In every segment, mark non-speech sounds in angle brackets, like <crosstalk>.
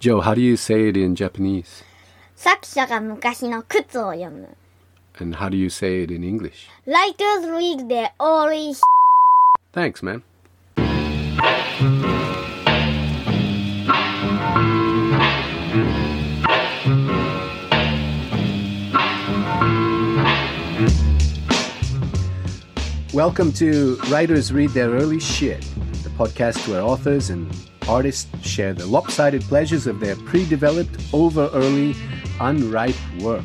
Joe, how do you say it in Japanese? 作者が昔の靴を読む。 And how do you say it in English? Writers read the early Thanks, man. Welcome to Writers Read Their Early Shit, the podcast where authors and artists share the lopsided pleasures of their pre developed, over early, unripe work.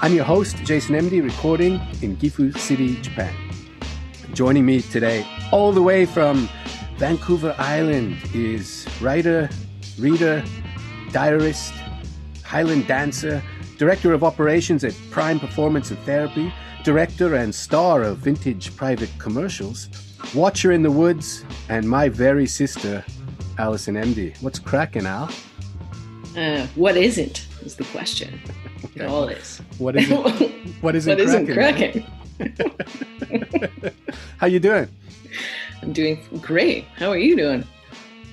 I'm your host, Jason MD, recording in Gifu City, Japan. Joining me today, all the way from Vancouver Island, is writer, reader, diarist, Highland dancer, director of operations at Prime Performance and Therapy, director and star of vintage private commercials, watcher in the woods, and my very sister, Allison MD. What's cracking, Al? Uh, what isn't is the question. It all is. What is it? <laughs> What isn't what isn't cracking? cracking? <laughs> How you doing? I'm doing great. How are you doing?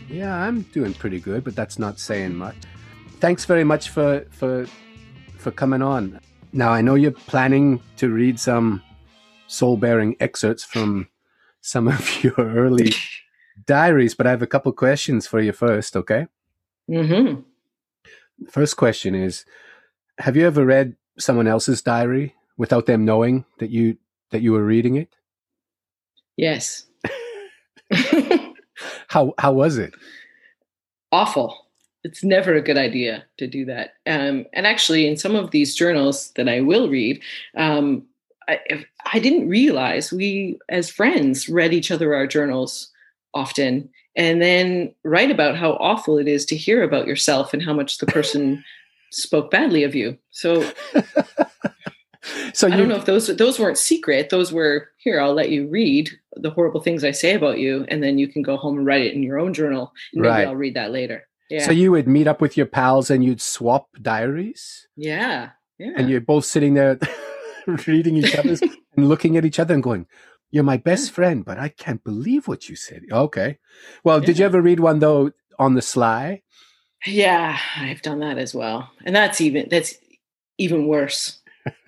Yeah, I'm doing pretty good, but that's not saying much. Thanks very much for for for coming on. Now I know you're planning to read some soul-bearing excerpts from some of <laughs> your early diaries, but I have a couple questions for you first, okay? Mm-hmm. First question is have you ever read someone else's diary without them knowing that you that you were reading it? Yes. <laughs> How how was it? Awful. It's never a good idea to do that. Um, and actually, in some of these journals that I will read, um, I, I didn't realize we, as friends, read each other our journals often and then write about how awful it is to hear about yourself and how much the person <laughs> spoke badly of you. So So I you don't know if those those weren't secret. Those were here. I'll let you read the horrible things I say about you, and then you can go home and write it in your own journal. And maybe Right. I'll read that later. Yeah, So you would meet up with your pals and you'd swap diaries, yeah, yeah. and you're both sitting there <laughs> reading each other's <laughs> and looking at each other and going, "You're my best friend, but I can't believe what you said." Okay. Well, did you ever read one though on the sly? yeah, I've done that as well, and that's even that's even worse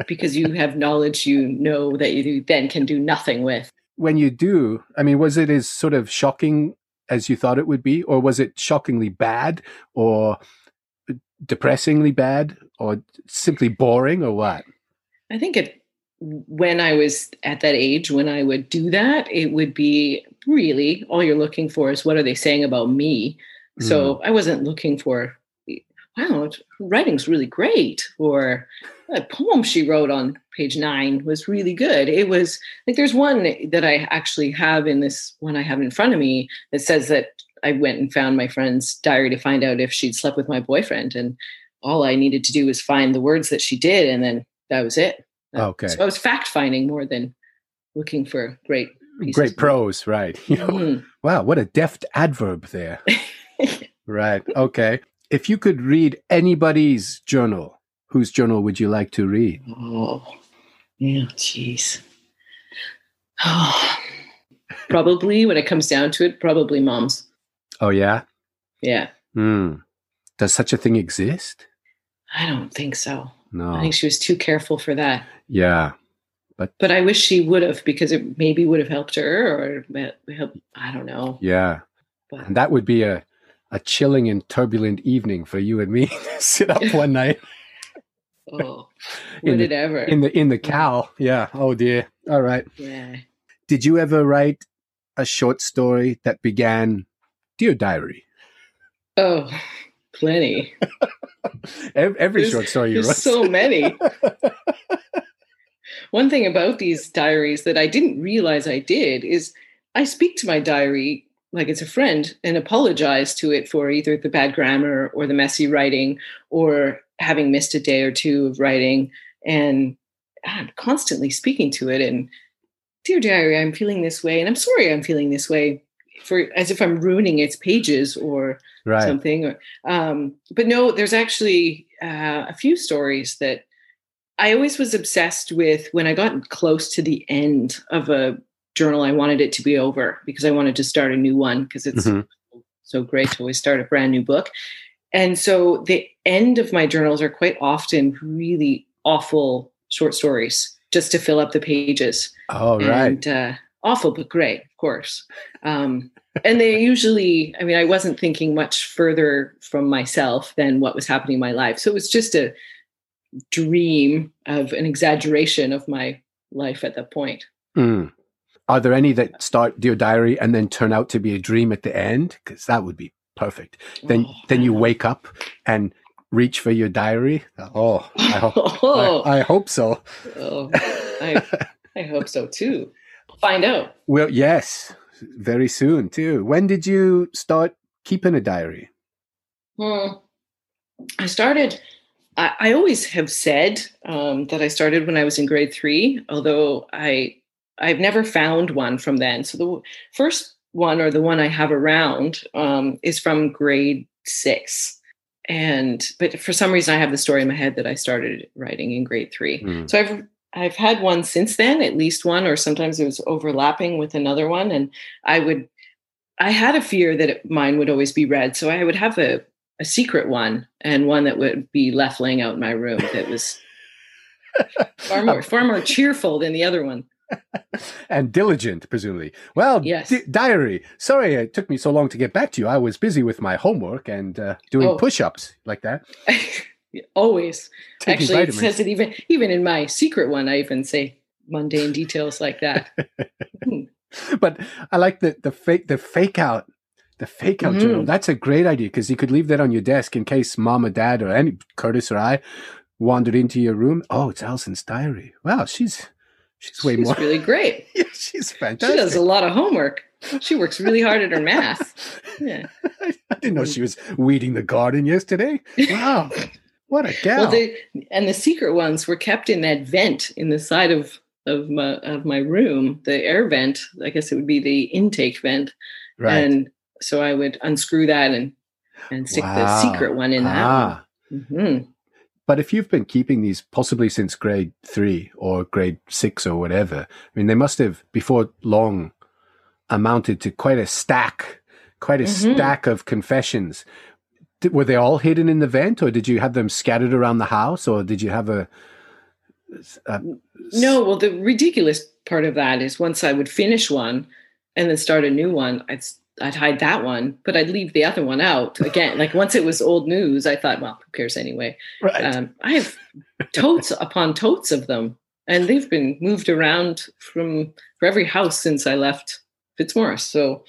because you have <laughs> knowledge you know that you then can do nothing with. When you do, I mean, was it as sort of shocking as you thought it would be, or was it shockingly bad, or depressingly bad, or simply boring, or what? I think it when I was at that age when I would do that, it would be really all you're looking for is what are they saying about me. So mm. I wasn't looking for wow, writing's really great or a poem she wrote on page nine was really good. It was like there's one that I actually have in this one I have in front of me that says that I went and found my friend's diary to find out if she'd slept with my boyfriend and all I needed to do was find the words that she did and then that was it. Okay. So I was fact finding more than looking for great Great prose, right? <laughs> You know, Mhm. Wow, what a deft adverb there. <laughs> right. Okay. If you could read anybody's journal, whose journal would you like to read? Oh, yeah, jeez. Oh, probably when it comes down to it, probably mom's. Oh, yeah? Yeah, Hmm. Does such a thing exist? I don't think so. I think she was too careful for that. Yeah. But but I wish she would have because it maybe would have helped her or met- help. I don't know. Yeah. But And that would be a, a chilling and turbulent evening for you and me <laughs> to sit up one night <laughs> oh, <laughs> In would the- it ever? in the in the cow. Yeah. Oh dear. All right. yeah. Did you ever write a short story that began Dear Diary? Oh, plenty. Ev- Every There's- short story you There's wrote. so many. <laughs> One thing about these diaries that I didn't realize I did is I speak to my diary like it's a friend and apologize to it for either the bad grammar or the messy writing or having missed a day or two of writing. And I'm constantly speaking to it and, dear diary, I'm feeling this way. And I'm sorry I'm feeling this way for as if I'm ruining its pages or right. something. Or, um, but no, there's actually uh, a few stories that I always was obsessed with when I got close to the end of a journal. I wanted it to be over because I wanted to start a new one because it's Mhm. so great to always start a brand new book. and so the end of my journals are quite often really awful short stories just to fill up the pages. Oh, right. And, uh, awful, but great, of course. Um, and they usually, I mean, I wasn't thinking much further from myself than what was happening in my life. So it was just a dream of an exaggeration of my life at that point. Mm. Are there any that start your Diary and then turn out to be a dream at the end? Because that would be perfect. Then, Oh. then you wake up and reach for your diary. Oh, I hope, <laughs> Oh. I, I hope so. Oh, I, <laughs> I hope so too. Find out. Well, yes, very soon too. When did you start keeping a diary? Hmm. I started. I, I always have said um, that I started when I was in grade three, although I I've never found one from then. So the first one, or the one I have around, um, is from grade six. And but for some reason, I have the story in my head that I started writing in grade three. Hmm. So I've I've had one since then, at least one, or sometimes it was overlapping with another one. And I would, I had a fear that it, mine would always be red. so I would have a a secret one and one that would be left laying out in my room that was far more far more <laughs> cheerful than the other one. and diligent, presumably. Well, Yes. di- diary. Sorry, it took me so long to get back to you. I was busy with my homework and uh, doing Oh. push-ups like that. <laughs> always, Taking actually, it says it even even in my secret one. I even say mundane details like that. <laughs> but I like the the fake the fake out the fake out Mhm. journal. That's a great idea because you could leave that on your desk in case mom or dad or any Curtis or I wandered into your room. Oh, it's Allison's diary. Wow, she's she's way She's more. really great. <laughs> yeah, she's fantastic She does a lot of homework. She works really hard at her math. <laughs> Yeah. I didn't know she was weeding the garden yesterday. Wow, what a gal! Well, the and the secret ones were kept in that vent in the side of of my of my room, the air vent. I guess it would be the intake vent, right. and so I would unscrew that and and stick Wow. the secret one in ah. that. One. hmm But if you've been keeping these possibly since grade three or grade six or whatever, I mean, they must have before long amounted to quite a stack, quite a Mhm. stack of confessions. Did, were they all hidden in the vent, or did you have them scattered around the house, or did you have a? a No, well, the ridiculous part of that is once I would finish one and then start a new one, I'd I'd hide that one, but I'd leave the other one out again. like once it was old news, I thought, well, who cares anyway? right. Um, I have totes upon totes of them, and they've been moved around from for every house since I left Fitzmaurice. So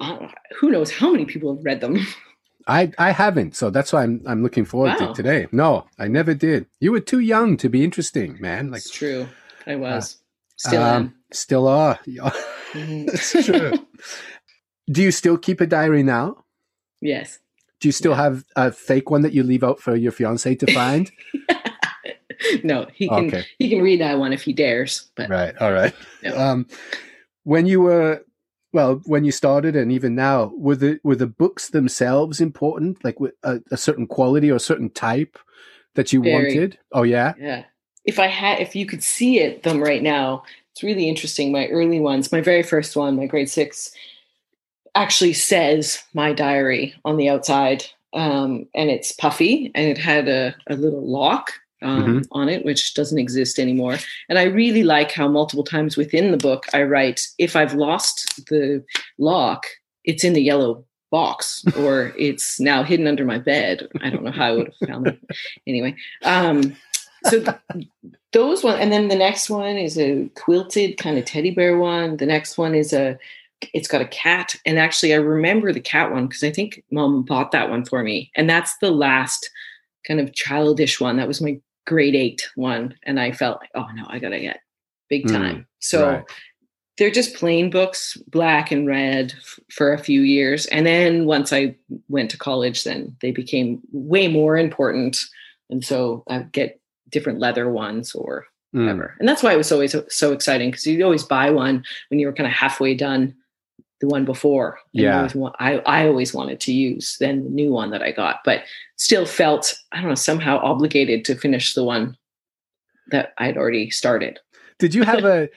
uh, who knows how many people have read them? <laughs> I I haven't, so that's why I'm I'm looking forward Wow. to today. No, I never did. You were too young to be interesting, man. Like it's true. I was still um, still are. am. <laughs> Mhm. <laughs> It's true. Do you still keep a diary now? yes. Do you still Yeah. have a fake one that you leave out for your fiance to find? <laughs> no, he can Okay. he can read that one if he dares. But right. All right. No. Um, when you were, well, when you started and even now, were the were the books themselves important? Like with a, a certain quality or a certain type that you Very. wanted? Oh yeah. yeah, if I had, if you could see it them right now, it's really interesting. My early ones, my very first one, my grade six, actually says my diary on the outside, um, and it's puffy, and it had a, a little lock um, on it, which doesn't exist anymore. And I really like how multiple times within the book I write, if I've lost the lock, it's in the yellow box <laughs> or it's now hidden under my bed. I don't know how I would have found it. Anyway, um, so th- those one, and then the next one is a quilted kind of teddy bear one. The next one is a, it's got a cat, and actually I remember the cat one because I think mom bought that one for me, and that's the last kind of childish one. That was my grade eight one, and I felt like, oh no, I gotta get big Mm, time. so right. they're just plain books, black and red, f- for a few years, and then once I went to college, then they became way more important, and so I get different leather ones or Mm. whatever, and that's why it was always so, so exciting because you'd always buy one when you were kind of halfway done the one before. Yeah. always wa- I I always wanted to use then the new one that I got, but still felt I don't know somehow obligated to finish the one that I'd already started. Did you have a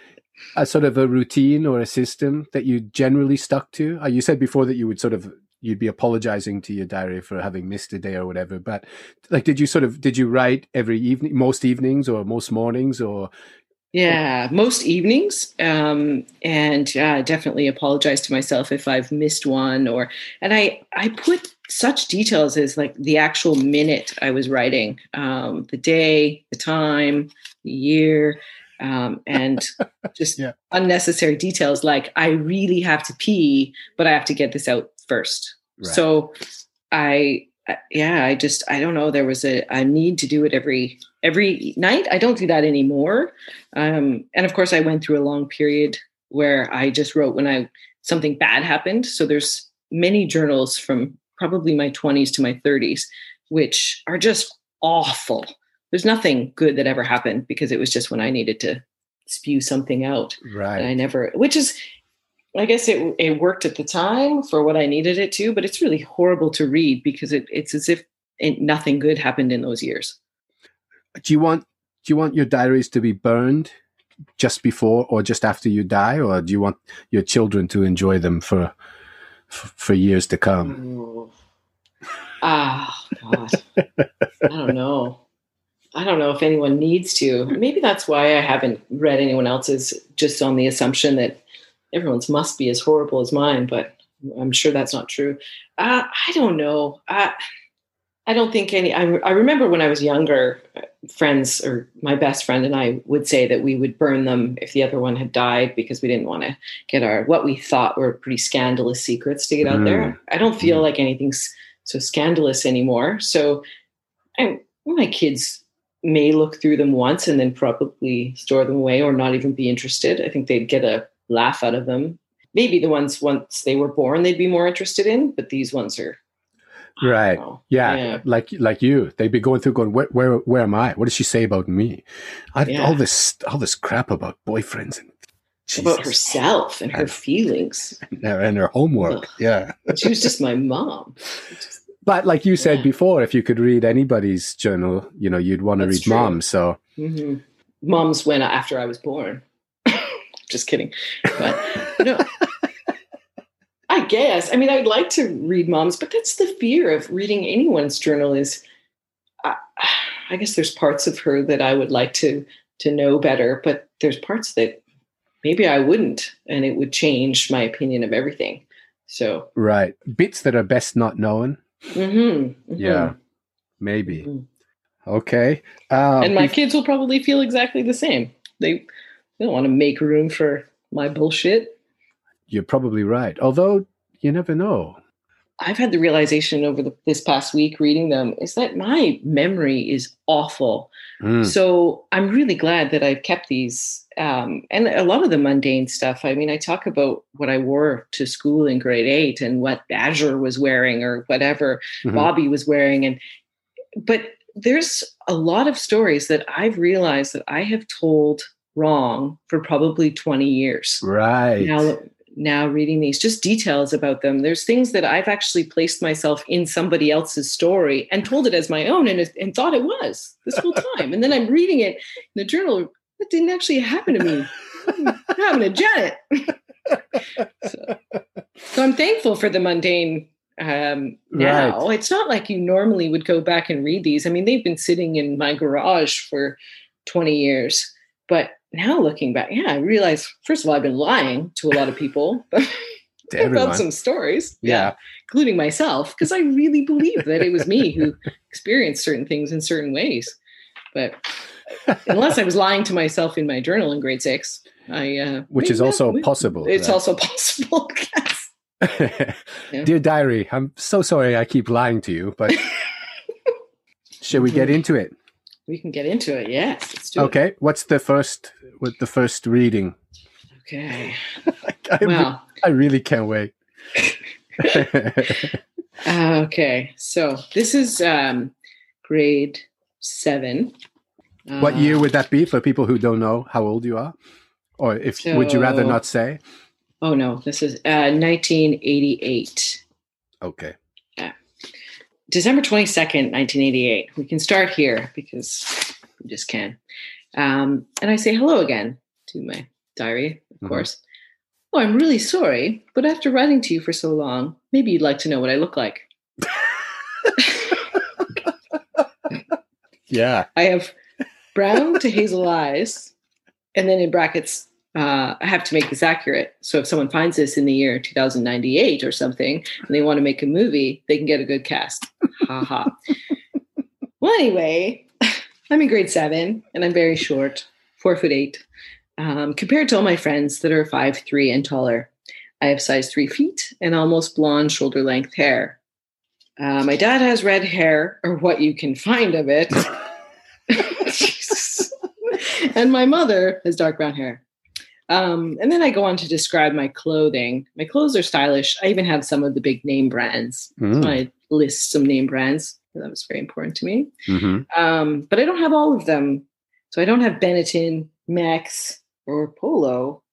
a sort of a routine or a system that you generally stuck to? Uh, you said before that you would sort of you'd be apologizing to your diary for having missed a day or whatever. But like, did you sort of did you write every evening, most evenings, or most mornings, or Yeah, most evenings, um, and uh, I definitely apologize to myself if I've missed one. Or and I I put such details as like the actual minute I was writing, um, the day, the time, the year, um, and <laughs> just Yeah. unnecessary details like I really have to pee, but I have to get this out first. Right. So I yeah, I just I don't know. There was a a need to do it every every night. I don't do that anymore. Um, and of course, I went through a long period where I just wrote when I something bad happened. So there's many journals from probably my 20s to my 30s, which are just awful. There's nothing good that ever happened because it was just when I needed to spew something out. And I right? never, which is, I guess it it worked at the time for what I needed it to, but it's really horrible to read because it, it's as if it, nothing good happened in those years. Do you want do you want your diaries to be burned just before or just after you die, or do you want your children to enjoy them for for, for years to come? Ah, God. I don't know. I don't know if anyone needs to. Maybe that's why I haven't read anyone else's, just on the assumption that everyone's must be as horrible as mine, but I'm sure that's not true. Uh, I don't know. I, I don't think any. I, I remember when I was younger, friends or my best friend and I would say that we would burn them if the other one had died because we didn't want to get our what we thought were pretty scandalous secrets to get out there. I don't feel Mm. like anything's so scandalous anymore. So, I, my kids may look through them once and then probably store them away or not even be interested. I think they'd get a laugh out of them. Maybe the ones once they were born they'd be more interested in, but these ones are Right. Yeah, Yeah. like like you, they'd be going through, going, where, where, where am I? What does she say about me? I, Yeah. All this, all this crap about boyfriends and about herself and her feelings. <laughs> and her- and her homework. Ugh. Yeah, She was just my mom. <laughs> but like you said Yeah. before, if you could read anybody's journal, you know, you'd want to read true. mom. So hmm Mom's went after I was born. Just kidding. But no. I guess. I mean, I'd like to read mom's, but that's the fear of reading anyone's journal. Is I, I guess there's parts of her that I would like to to know better, but there's parts that maybe I wouldn't, and it would change my opinion of everything. So, right, bits that are best not known. mhm, mhm. Yeah, maybe. Mhm. Okay. Uh, and my kids will probably feel exactly the same. They, don't want to make room for my bullshit. you're probably right. Although you never know. I've had the realization over the, this past week reading them is that my memory is awful. Mm, So I'm really glad that I've kept these. Um, and a lot of the mundane stuff. I mean, I talk about what I wore to school in grade eight and what Badger was wearing or whatever Mhm. Bobby was wearing. And, but there's a lot of stories that I've realized that I have told wrong for probably 20 years. Right. now now reading these just details about them. There's things that i've actually placed myself in somebody else's story and told it as my own and, and thought it was this whole time. And then i'm reading it in the journal. That didn't actually happen to me. Happened to janet. So, so i'm thankful for the mundane um now. It's not like you normally would go back and read these. I mean they've been sitting in my garage for 20 years but now looking back yeah i realize first of all i've been lying to a lot of people <laughs> <laughs> to about everyone. some stories yeah. including myself because i really believe that it was me who <laughs> experienced certain things in certain ways but unless i was lying to myself in my journal in grade six i uh Which is also that- possible. it's right? also possible. Yeah. Dear diary, I'm so sorry I keep lying to you, but shall we get into it? We can get into it yes let's do Okay. What's the first? What the first reading? okay <laughs> I, well I really can't wait. Uh, <laughs> <laughs> okay, so this is um, grade seven. what year Uh, would that be for people who don't know how old you are, or if would you rather not say? Oh no, this is uh, 1988, Okay. December 22nd, 1988. We can start here because we just can. Um, and I say hello again to my diary, of Mhm. course. Oh, I'm really sorry, but after writing to you for so long, maybe you'd like to know what I look like. <laughs> Yeah. I have brown to hazel eyes, and then in brackets, uh, I have to make this accurate. So if someone finds this in the year 2098 or something, and they want to make a movie, they can get a good cast. Ha ha. <laughs> well, anyway, I'm in grade seven, and I'm very short, four foot eight, um, compared to all my friends that are five three and taller. I have size three feet and almost blonde shoulder length hair. Uh, my dad has red hair, or what you can find of it. <laughs> <laughs> And my mother has dark brown hair. Um, and then I go on to describe my clothing. My clothes are stylish. I even have some of the big name brands. Mm. So I list some name brands. That was very important to me. Mhm. Um, but I don't have all of them. So I don't have Benetton, Max, or Polo,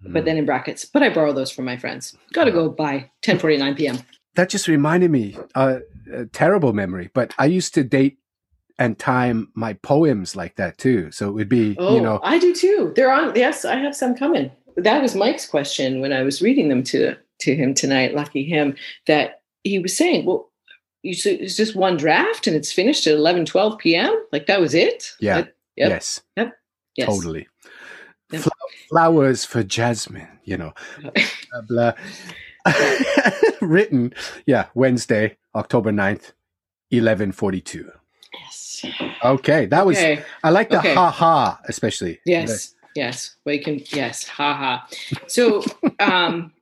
but then in brackets. But I borrow those from my friends. Got to go by 10:49 p.m. that just reminded me uh, a terrible memory but i used to date and time my poems like that too so it would be Oh, you know I do too. They're on. Yes, I have some coming. That was Mike's question when I was reading them to to him tonight. Lucky him that he was saying, "Well, you said it's just one draft and it's finished at 11, 12 p.m. Like that was it." Yeah. That- yep. yes yes. totally Yep. Flowers for jasmine you know <laughs> blah, blah. <laughs> written yeah wednesday october 9th 1142 Yes. okay that was Okay. i like the Okay. ha ha especially Yes. Yes. We can. Yes. Ha ha. So, <laughs> um,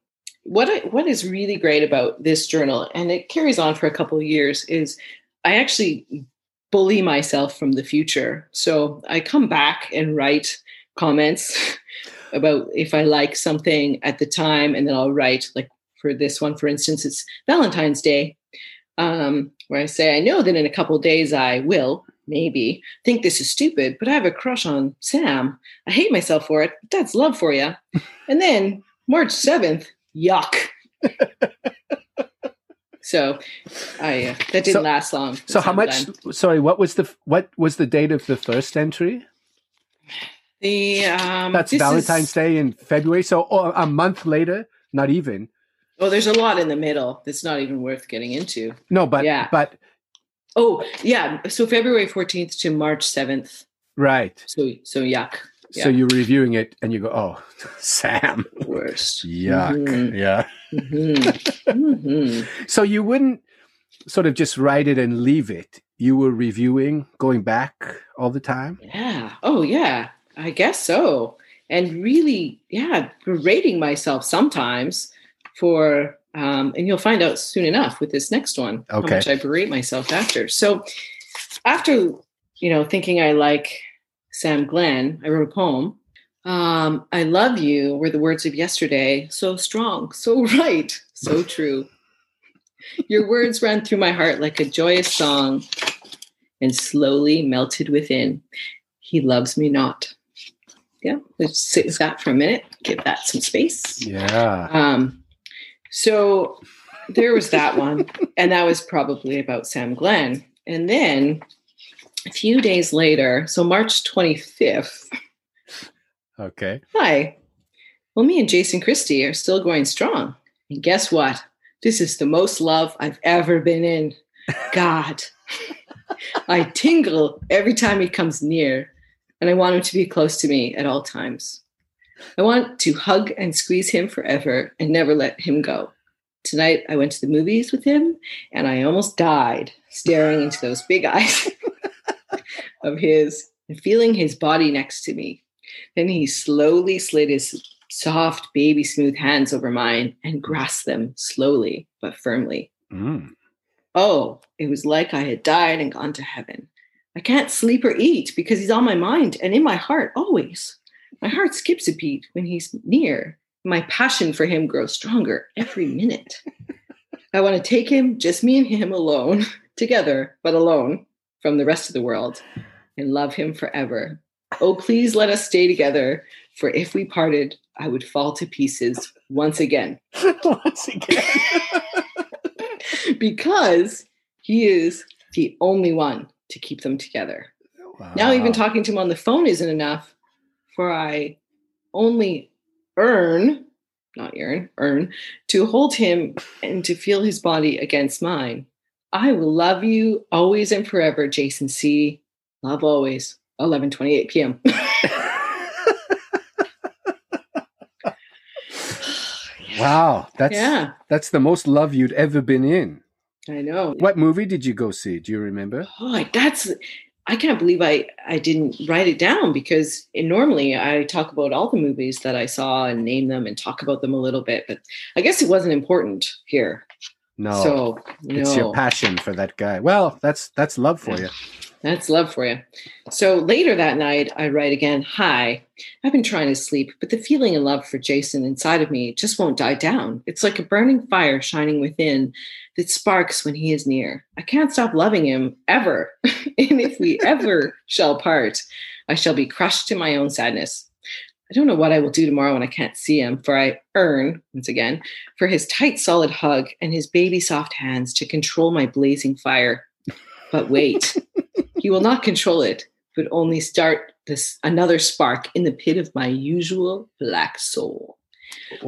what I, what is really great about this journal, and it carries on for a couple of years, is I actually bully myself from the future. So I come back and write comments <laughs> about if I like something at the time, and then I'll write like for this one, for instance, it's Valentine's Day, um, where I say I know that in a couple of days I will maybe think this is stupid, but I have a crush on Sam. I hate myself for it. That's love for you. <laughs> And then March 7th, yuck. so I uh, that didn't So- last long. so how much Sam sorry what was the what was the date of the first entry The um that's valentine's is- day in february so a month later not even Oh, there's a lot in the middle that's not even worth getting into. no but Yeah. but Oh, yeah. So February 14th to March 7th. right So so yuck. so you're reviewing it and you go oh <laughs> sam Worst. yuck Mhm. yeah Mhm. Mhm. <laughs> so you wouldn't sort of just write it and leave it you were reviewing going back all the time Yeah. Oh, yeah. I guess so. And really, yeah, berating myself sometimes for, um, and you'll find out soon enough with this next one how much I berate myself after. So, after you know, thinking I like Sam Glenn, I wrote a poem. Um, I love you were the words of yesterday, so strong, so <laughs> right, so <laughs> true. Your words ran through my heart like a joyous song and slowly melted within. He loves me not. Yeah, let's sit with that for a minute, give that some space. yeah Um, so there was that one, and that was probably about Sam Glenn. And then a few days later, so March 25th, okay hi. Well, me and Jason Christie are still going strong. And guess what? This is the most love I've ever been in. God. <laughs> I tingle every time he comes near, and I want him to be close to me at all times. I want to hug and squeeze him forever and never let him go. Tonight, I went to the movies with him, and I almost died staring into those big <laughs> eyes <laughs> of his and feeling his body next to me. Then he slowly slid his soft, baby smooth hands over mine and grasped them slowly but firmly. Mm. Oh, it was like I had died and gone to heaven. I can't sleep or eat because he's on my mind and in my heart always. My heart skips a beat when he's near. My passion for him grows stronger every minute. I want to take him, just me and him alone, <laughs> together, but alone from the rest of the world, and love him forever. Oh, please let us stay together, for if we parted, I would fall to pieces once again <laughs> once again <laughs> because he is the only one to keep them together. Now, even talking to him on the phone isn't enough, for I only earn not yearn, earn, to hold him and to feel his body against mine. I will love you always and forever, Jason C. Love always. 11:28 p.m. <laughs> Wow, that's yeah, that's the most love you'd ever been in. I know. What movie did you go see? Do you remember? Oh, that's I can't believe I I didn't write it down because normally I talk about all the movies that I saw and name them and talk about them a little bit, but I guess it wasn't important here. No. So it's your passion for that guy. Well, that's that's love for you. That's love for you. So later that night, I write again Hi, I've been trying to sleep, but the feeling of love for Jason inside of me just won't die down. It's like a burning fire shining within that sparks when he is near. I can't stop loving him ever. <laughs> and if we ever <laughs> shall part, I shall be crushed in my own sadness. I don't know what I will do tomorrow when I can't see him, for I earn, once again, for his tight, solid hug and his baby soft hands to control my blazing fire. But wait, <laughs> he will not control it, but only start this another spark in the pit of my usual black soul.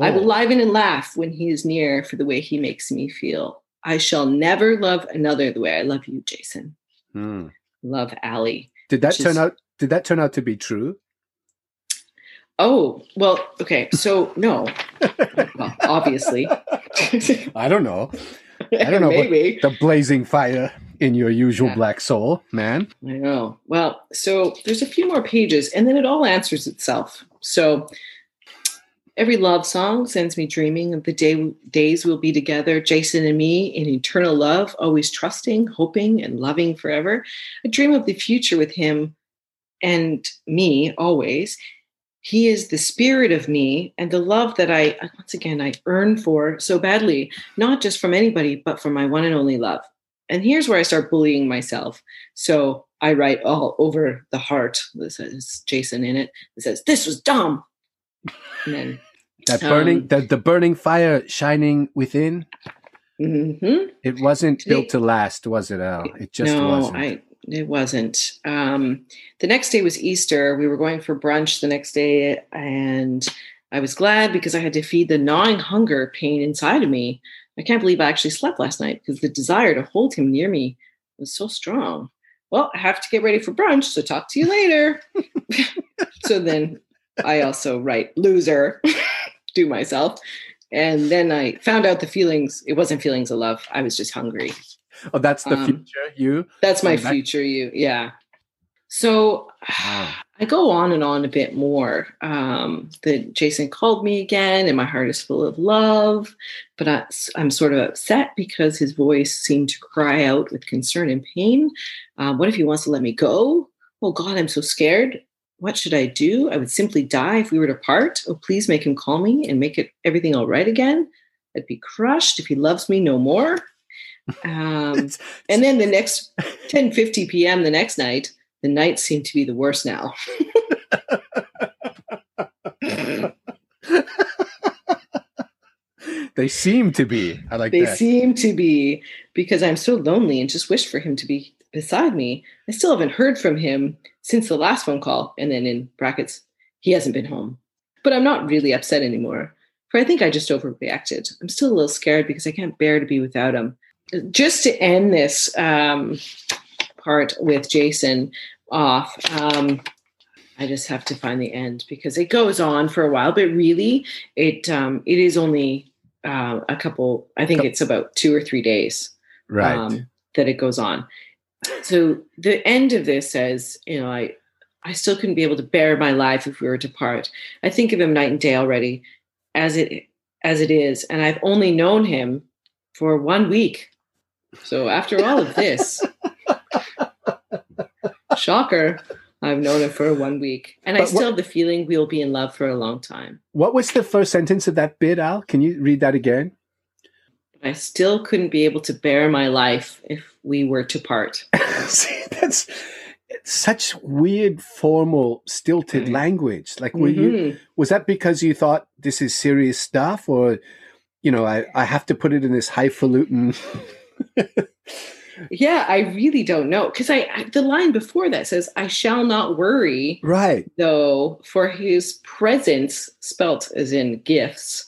I will Oh. liven and laugh when he is near for the way he makes me feel. I shall never love another the way I love you, Jason. Hmm. Love Allie. Did that turn is- out? Did that turn out to be true? Oh, well, okay. So, no. well, obviously. <laughs> I don't know. I don't know, <laughs> Maybe. The blazing fire in your usual Yeah. black soul, man. I know. Well, so there's a few more pages and then it all answers itself. So every love song sends me dreaming of the day days we'll be together, Jason and me in eternal love, always trusting, hoping, and loving forever. I dream of the future with him and me always. He is the spirit of me and the love that I, once again, I earn for so badly, not just from anybody, but from my one and only love. And here's where I start bullying myself. So I write all over the heart. This says Jason in it. It says, This was dumb. And then, That burning, Um, the, the burning fire shining within. mhm. It wasn't built to last, was it, Al? It just no, wasn't. I, it wasn't. Um, the next day was Easter. We were going for brunch the next day, and I was glad because I had to feed the gnawing hunger pain inside of me. I can't believe I actually slept last night because the desire to hold him near me was so strong. Well, I have to get ready for brunch, so talk to you later. <laughs> so then I also write loser <laughs> to myself. And then I found out the feelings, it wasn't feelings of love. I was just hungry. oh, that's the um, future you. That's my Oh, that- future you. Yeah. So Wow. I go on and on a bit more. Um, that Jason called me again, and my heart is full of love, but I, I'm sort of upset because his voice seemed to cry out with concern and pain. Uh, what if he wants to let me go? Oh God, I'm so scared. What should I do? I would simply die if we were to part. Oh, please make him call me and make it everything all right again. I'd be crushed if he loves me no more. <laughs> Um, and then the next 10:50 p.m. the next night, the nights seem to be the worst now. <laughs> they seem to be. I like They that. seem to be because I'm so lonely and just wish for him to be beside me. I still haven't heard from him since the last phone call. And then in brackets, he hasn't been home. But I'm not really upset anymore. For I think I just overreacted. I'm still a little scared because I can't bear to be without him. Just to end this um, part with Jason off, um, I just have to find the end because it goes on for a while. But really, it um, it is only uh, a couple. I think it's about two or three days right. um, that it goes on. So the end of this says, you know, I I still couldn't be able to bear my life if we were to part. I think of him night and day already, as it as it is, and I've only known him for one week. So after all of this, <laughs> shocker, I've known him for one week, and I But what- still have the feeling we'll be in love for a long time. what was the first sentence of that bit, Al? Can you read that again? I still couldn't be able to bear my life if we were to part. <laughs> See, that's such weird, formal, stilted Right. language. Like, were you Mhm. was that because you thought this is serious stuff, or you know, I I have to put it in this highfalutin? <laughs> Yeah, I really don't know because I, I the line before that says, "I shall not worry, right. though, for his presence, spelt as in gifts,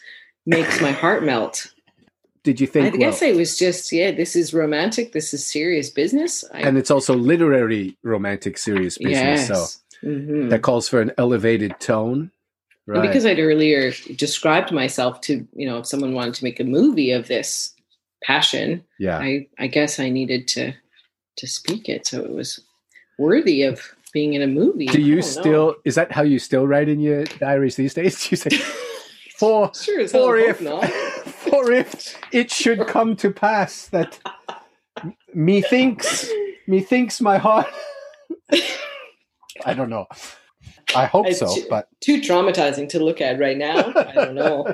makes my heart <laughs> melt. Did you think? I guess well, I was just, yeah, this is romantic. This is serious business. I, and it's also literary, romantic, serious business. yes. So Mhm. that calls for an elevated tone, And right? because I'd earlier described myself to, you know, if someone wanted to make a movie of this passion, yeah. I, I guess I needed to to speak it. So it was worthy of being in a movie. Do you still? know. Is that how you still write in your diaries these days? <laughs> Do you say <laughs> for Sure for if not. <laughs> for if it should come to pass that methinks methinks my heart. I don't know. I hope It's so, ju- but Too traumatizing to look at right now. I don't know.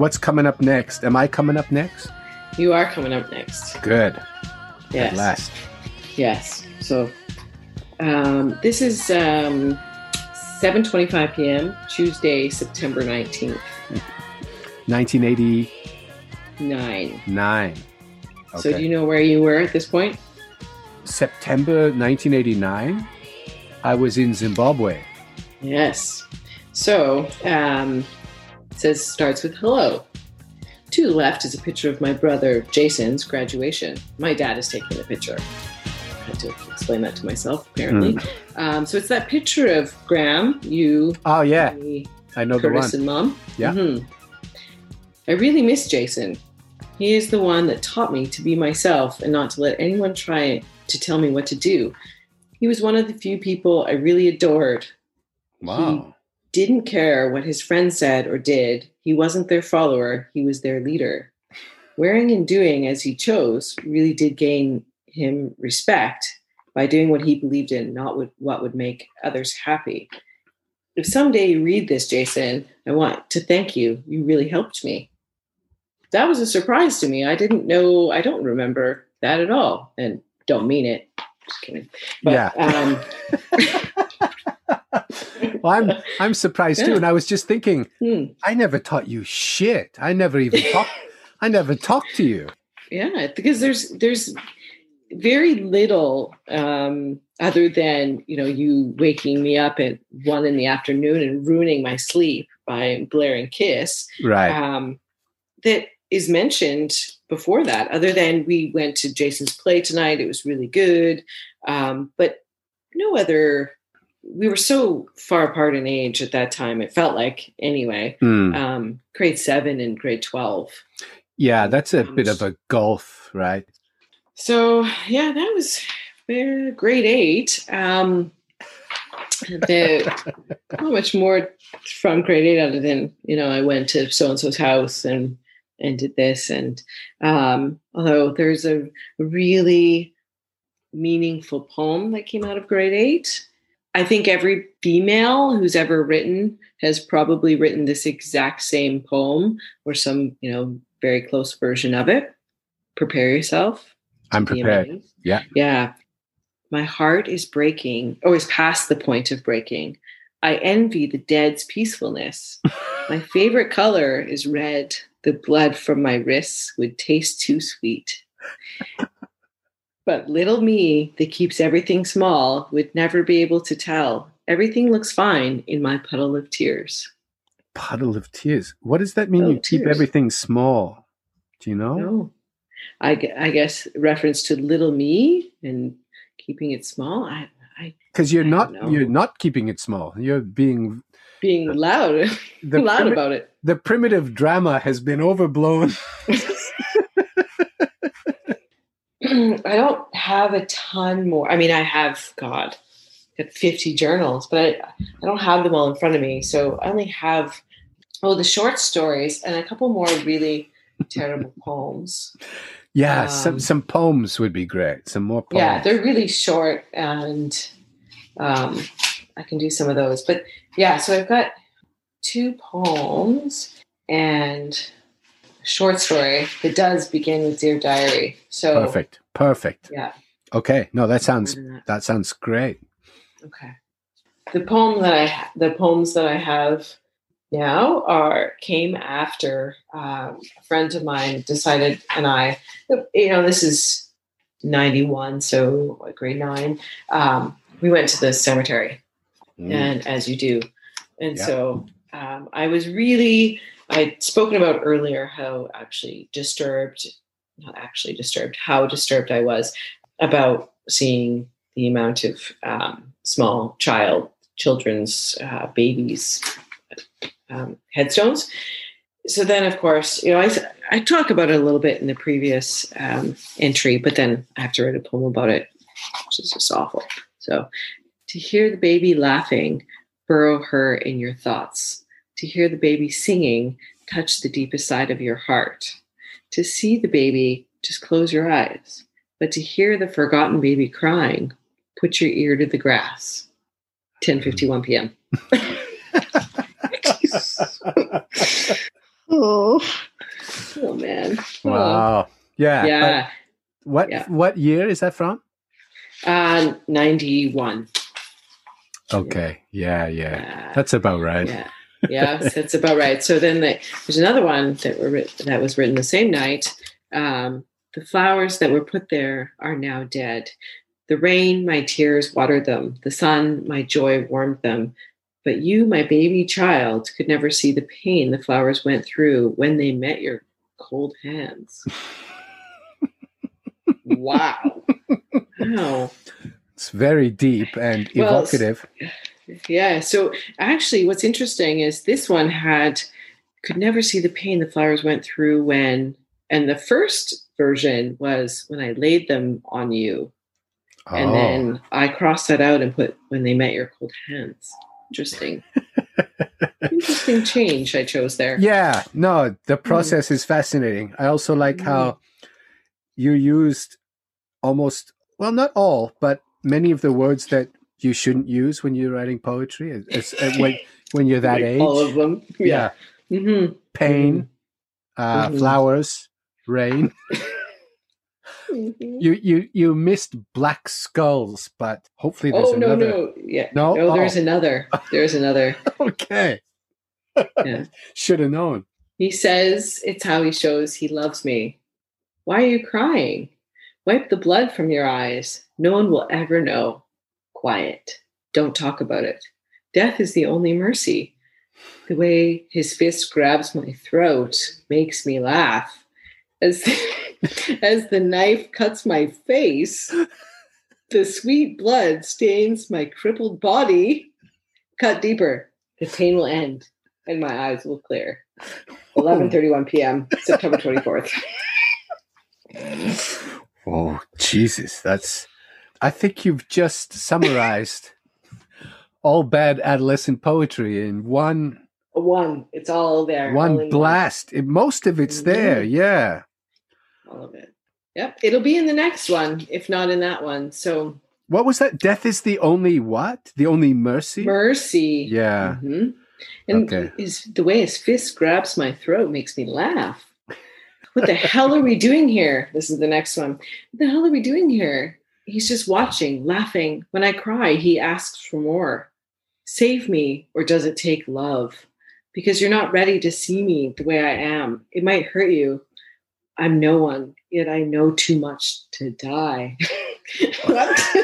What's coming up next? Am I coming up next? You are coming up next. Good. Yes. At last. Yes. So um, this is um, 7.25 p.m., Tuesday, September 19th, 1989. 9. So do you know where you were at this point? September 1989. I was in Zimbabwe. Yes. So um, says starts with hello. To the left is a picture of my brother Jason's graduation. My dad is taking the picture. I had to explain that to myself, apparently. Um, so it's that picture of Graham, you, Oh yeah, me, I know the one. Curtis, and Mom. Yeah. Mhm. I really miss Jason. He is the one that taught me to be myself and not to let anyone try to tell me what to do. He was one of the few people I really adored Wow. Didn't care what his friends said or did. He wasn't their follower, he was their leader. Wearing and doing as he chose really did gain him respect by doing what he believed in, not what, what would make others happy. If someday you read this, Jason, I want to thank you. You really helped me. That was a surprise to me. I didn't know, I don't remember that at all. And don't mean it. Just kidding. But, Yeah. Um, <laughs> <laughs> well, I'm I'm surprised too, and I was just thinking, <laughs> hmm. I never taught you shit. I never even talked. I never talked to you. yeah because there's there's very little um other than you know you waking me up at one in the afternoon and ruining my sleep by blaring kiss Right. um that is mentioned before that other than we went to jason's play tonight it was really good um but no other we were so far apart in age at that time it felt like anyway Hmm. um grade 7 and grade 12 Yeah, that's a bit of a gulf, right? So yeah, that was grade eight. Um, the not much more from grade eight other than you know I went to so and so's house and and did this and um, although there's a really meaningful poem that came out of grade eight. I think every female who's ever written has probably written this exact same poem or some, you know, very close version of it. Prepare yourself. I'm prepared. Yeah. Yeah. My heart is breaking, oh, or is past the point of breaking. I envy the dead's peacefulness. <laughs> my favorite color is red. The blood from my wrists would taste too sweet. But little me that keeps everything small would never be able to tell. Everything looks fine in my puddle of tears. Puddle of tears. What does that mean? Oh, you keep tears. everything small. Do you know? No. I, I guess reference to little me and keeping it small. I, I Because you're I not you're not keeping it small. You're being being loud, <laughs> loud about it. the primitive drama has been overblown. <laughs> <clears throat> I don't have a ton more. I mean, I have God, got fifty journals, but I, I don't have them all in front of me. So I only have oh the short stories and a couple more really terrible <laughs> poems. Yeah, some Um, some poems would be great. Some more poems. Yeah, they're really short, and um, I can do some of those. But yeah, so I've got two poems and short story that does begin with Dear Diary. So perfect. Perfect. yeah, Okay. No, that sounds that. that sounds great. Okay. The poem that I ha- the poems that I have now are came after um, a friend of mine decided and I you know this is 91 so what, grade 9 um, we went to the cemetery Mm. and as you do and Yeah. so um, I was really I'd spoken about earlier how actually disturbed not actually disturbed how disturbed I was about seeing the amount of um, small child children's uh, babies um, headstones. So then of course you know I, I talk about it a little bit in the previous um, entry but then i have to write a poem about it which is just awful. So to hear the baby laughing burrow her in your thoughts to hear the baby singing touch the deepest side of your heart to see the baby just close your eyes but to hear the forgotten baby crying put your ear to the grass 10:51 p.m. <laughs> oh. oh man. Oh. wow. Yeah. Yeah. Uh, what Yeah. what year is that from? Uh 91. Okay. Yeah, yeah. Yeah. That's about right. Yeah. Yes, <laughs> that's about right. So then the, there's another one that were that was written the same night. Um, the flowers that were put there are now dead. The rain, my tears watered them. The sun, my joy warmed them. But you, my baby child, could never see the pain the flowers went through when they met your cold hands. <laughs> wow. Wow. It's very deep and Well, evocative. Yeah. So actually, what's interesting is this one had could never see the pain the flowers went through when, and the first version was when I laid them on you, and oh. then I crossed that out and put when they met your cold hands. Interesting. <laughs> interesting change I chose there. Yeah, no, the Mm. process is fascinating. I also like how you used almost, well, not all, but many of the words that you shouldn't use when you're writing poetry as- when, <laughs> when you're that Like age. All of them. yeah. Yeah. hmm Pain, uh, Mhm. flowers, rain. <laughs> <laughs> You, you, you missed black skulls, but hopefully there's Oh no another. no yeah No? no there's Oh. another there's another Okay. Yeah. Should have known. He says it's how he shows he loves me. Why are you crying? Wipe the blood from your eyes. No one will ever know. Quiet. Don't talk about it. Death is the only mercy. The way his fist grabs my throat makes me laugh. As <laughs> as the knife cuts my face, the sweet blood stains my crippled body. Cut deeper. The pain will end and my eyes will clear. 11:31 p.m. September 24th. <laughs> Oh, Jesus. That's, I think you've just summarized all bad adolescent poetry in one, One, it's all there. one in blast. It, most of it's there. Mhm. Yeah. All of it. Yep, it'll be in the next one, if not in that one. So What was that? Death is the only what? The only mercy? mercy. yeah. Mhm. And Okay. his, the way his fist grabs my throat makes me laugh. What the hell are we doing here? This is the next one. What the hell are we doing here? He's just watching, laughing. When I cry, he asks for more. Save me, or does it take love? Because you're not ready to see me the way I am. It might hurt you. I'm no one, yet I know too much to die. what? <laughs>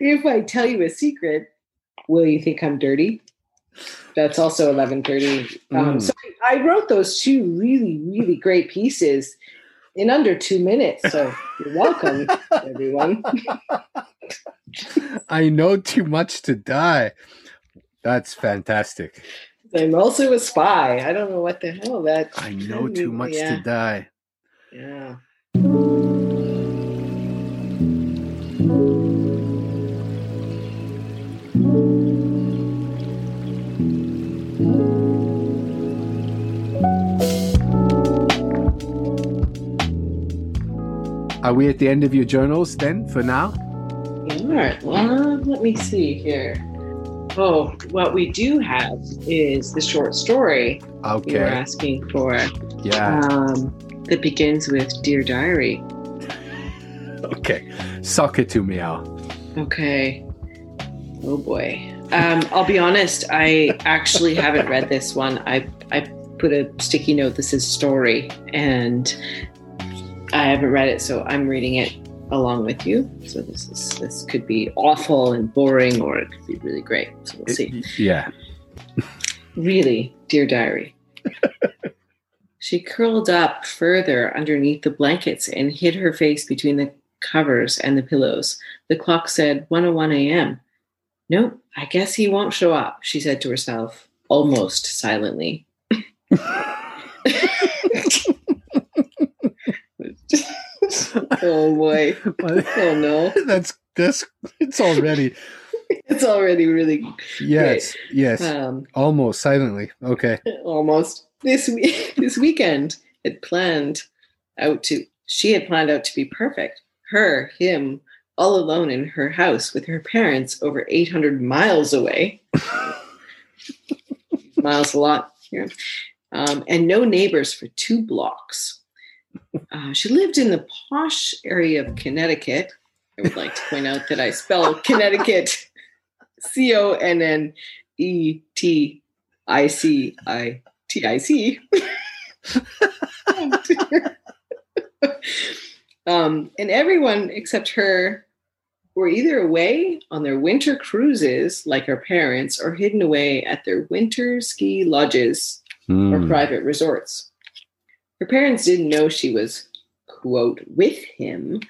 if I tell you a secret, will you think I'm dirty? That's also 11:30. Um, Mm. So I wrote those two really, really great pieces in under two minutes. So you're welcome, <laughs> everyone. I know too much to die. That's fantastic. I'm also a spy. I don't know what the hell that. I know too much yeah, to die. Yeah. Are we at the end of your journals then for now? All right. Well, let me see here. Oh, what we do have is the short story you were Okay. asking for. Yeah. Um, that begins with Dear Diary. Okay. Suck it to me, Al. Okay. Oh boy. Um, I'll be honest. I actually haven't read this one. I I put a sticky note that says story, and I haven't read it, so I'm reading it along with you. So this is this could be awful and boring, or it could be really great. So we'll see. Yeah. Really, dear diary. <laughs> she curled up further underneath the blankets and hid her face between the covers and the pillows. The clock said 101 a.m. Nope, I guess he won't show up, she said to herself, almost silently. <laughs> oh boy. <laughs> <laughs> Oh no. <laughs> That's that's it's already It's already really yes yes. Um almost silently. Okay. almost. This week this weekend had planned out to she had planned out to be perfect. Her him all alone in her house with her parents over 800 miles away. Miles a lot here um, and no neighbors for two blocks uh, she lived in the posh area of connecticut i would like to point out that i spell connecticut c-o-n-n-e-t-i-c-i-t-i-c <laughs> um, and everyone except her were either away on their winter cruises, like her parents, or hidden away at their winter ski lodges or Hmm. private resorts. Her parents didn't know she was, quote, with him,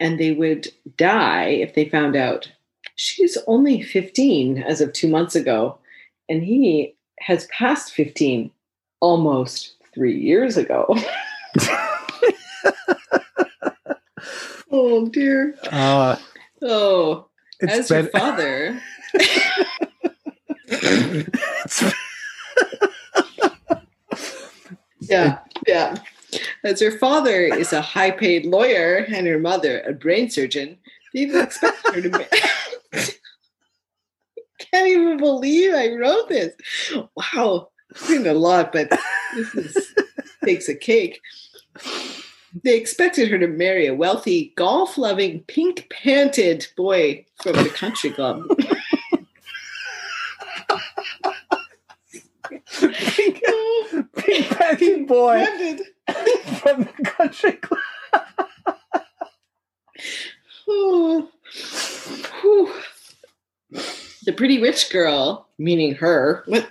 and they would die if they found out. She's only 15 as of two months ago, and he has passed 15 almost three years ago. <laughs> oh, dear. uh Oh, it's as your father. <laughs> Yeah, yeah. As her father is a high paid lawyer and her mother a brain surgeon, they expect her to be. <laughs> Can't even believe I wrote this. Wow, I've written a lot, but this is, takes a cake. They expected her to marry a wealthy, golf loving, pink panted boy from the country club. <laughs> Big boy. <laughs> From the country club. <sighs> The pretty rich girl, meaning her, what?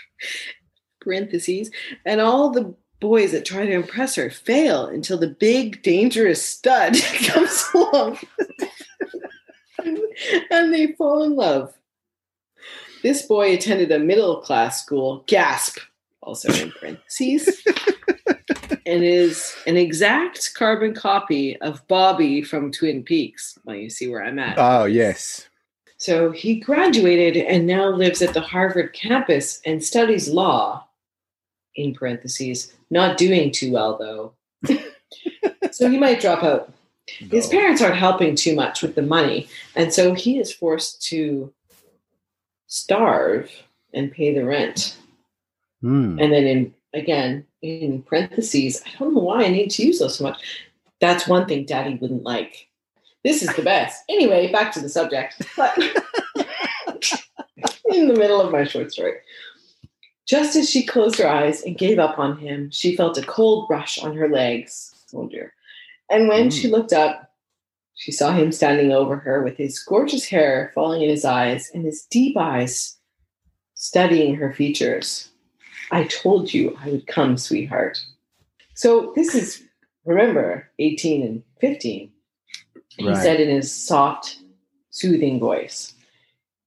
<sighs> Parentheses, and all the boys that try to impress her fail until the big dangerous stud <laughs> comes along. <laughs> And they fall in love. This boy attended a middle class school, gasp, also in parentheses, and is an exact carbon copy of Bobby from Twin Peaks. Well, you see where I'm at. Oh yes. So he graduated and now lives at the Harvard campus and studies law. In parentheses, not doing too well though. <laughs> so he might drop out. His parents aren't helping too much with the money, and so he is forced to starve and pay the rent. Hmm. And then in again in parentheses, I don't know why I need to use those so much. That's one thing Daddy wouldn't like. This is the best. <laughs> Anyway, back to the subject. <laughs> In the middle of my short story. Just as she closed her eyes and gave up on him, she felt a cold rush on her legs. Oh dear. And when Mm. she looked up, she saw him standing over her with his gorgeous hair falling in his eyes and his deep eyes studying her features. I told you I would come, sweetheart. So this is, remember, 18 and 15. He Right. said in his soft, soothing voice.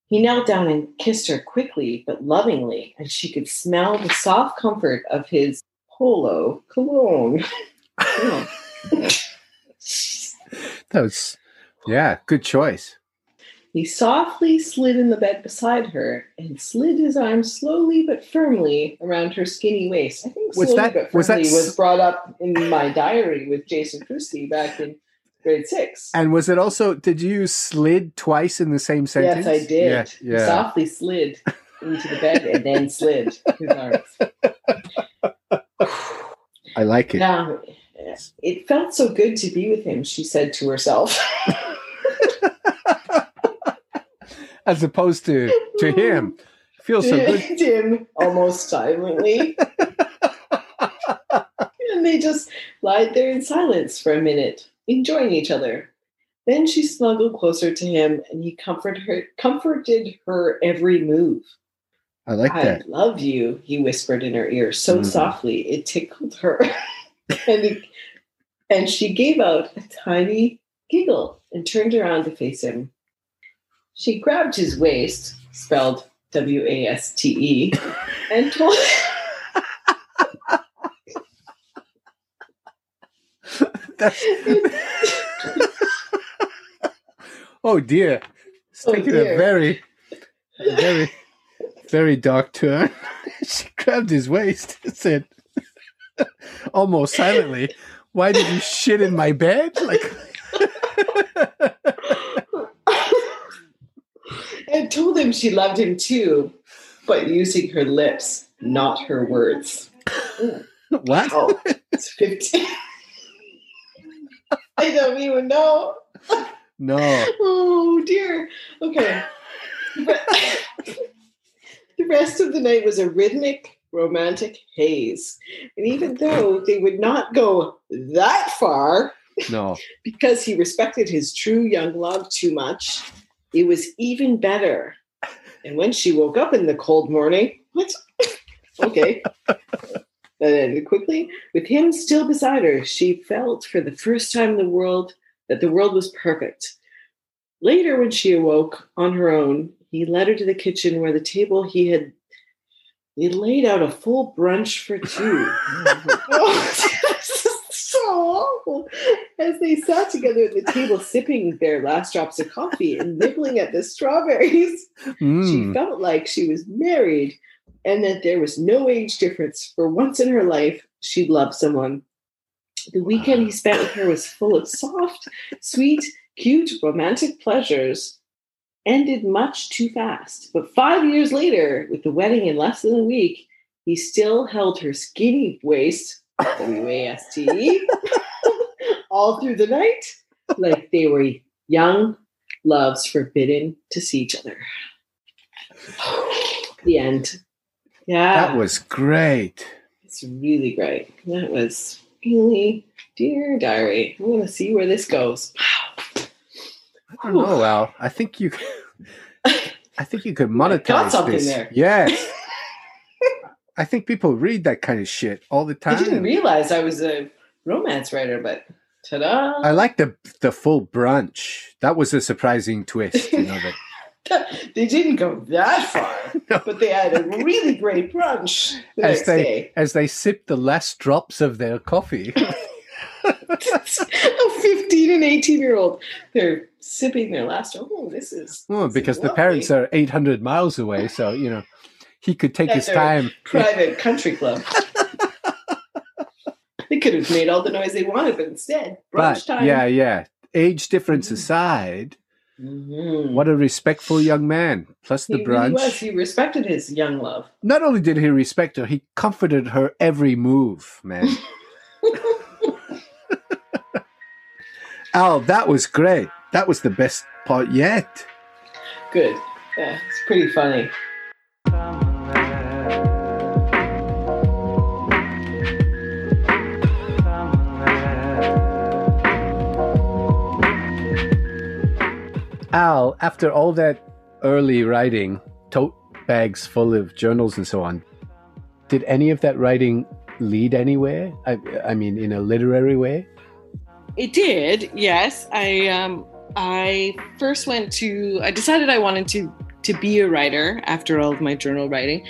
He knelt down and kissed her quickly but lovingly, and she could smell the soft comfort of his polo cologne. <laughs> That was yeah, good choice. He softly slid in the bed beside her and slid his arm slowly but firmly around her skinny waist. I think Was slowly that- but was that firmly was, brought up in my diary with Jason Christie back in grade six. And was it also did you slid twice in the same sentence? Yes, I did. Yeah. Yeah. softly slid into the bed and then slid his arms. I like it. Yeah, it felt so good to be with him. She said to herself. <laughs> As opposed to to him. Feels so good. <laughs> Tim almost silently. <laughs> and they just lied there in silence for a minute, enjoying each other. Then she snuggled closer to him and he comforted her comforted her every move. I like I that. love you, he whispered in her ear so Mm. softly it tickled her. <laughs> and, it- and she gave out a tiny giggle and turned around to face him. She grabbed his waist, spelled W A S T E, and told <laughs> That's <laughs> oh dear. It's Oh, taking dear. a very, a very, very dark turn. <laughs> she grabbed his waist and said, almost silently, "Why did you shit in my bed?" Like, and told him she loved him too, but using her lips, not her words. what? Oh, it's 15. I don't even know. No. Oh dear. Okay. But the rest of the night was a rhythmic, romantic haze. And even though they would not go that far No. because he respected his true young love too much, it was even better. And when she woke up in the cold morning, what? okay. Quickly. With him still beside her, she felt for the first time in the world that the world was perfect. Later, when she awoke on her own, he led her to the kitchen where the table he had he laid out a full brunch for two. <laughs> <laughs> oh, this is so awful. <laughs> As they sat together at the table, <laughs> sipping their last drops of coffee and nibbling at the strawberries, she Mm. felt like she was married and that there was no age difference. For once in her life, she loved someone. The weekend he spent with her was full of soft, sweet, cute, romantic pleasures. Ended much too fast. But five years later, with the wedding in less than a week, he still held her skinny waist, W A S T E, all through the night, like they were young loves forbidden to see each other. the end. Yeah. That was great. It's really great. That was really dear diary. I'm gonna see where this goes. Wow. I don't know, Al. I think you. <laughs> I think you could monetize Got something this. there. Yes. <laughs> I think people read that kind of shit all the time. I didn't realize I was a romance writer, but ta-da! I like the the full brunch. That was a surprising twist. You know that <laughs> they didn't go that far, <laughs> No. but they had a really great brunch the as they day. as they sip the last drops of their coffee. <laughs> a 15 and 18 year old, they're sipping their last. Oh, this is is because the lovely. parents are eight hundred miles away, so you know he could take At his time. private country club. They could have made all the noise they wanted, but instead, brunch But time. yeah, yeah. Age difference aside, Mhm. what a respectful young man. Plus the he brunch. was. He respected his young love. Not only did he respect her, he comforted her every move, man. <laughs> Al, that was great. That was the best part yet. Good. Yeah, it's pretty funny. Al, after all that early writing, tote bags full of journals and so on, did any of that writing lead anywhere? I, I mean, in a literary way? It did, yes. I um I first went to I decided I wanted to to be a writer after all of my journal writing.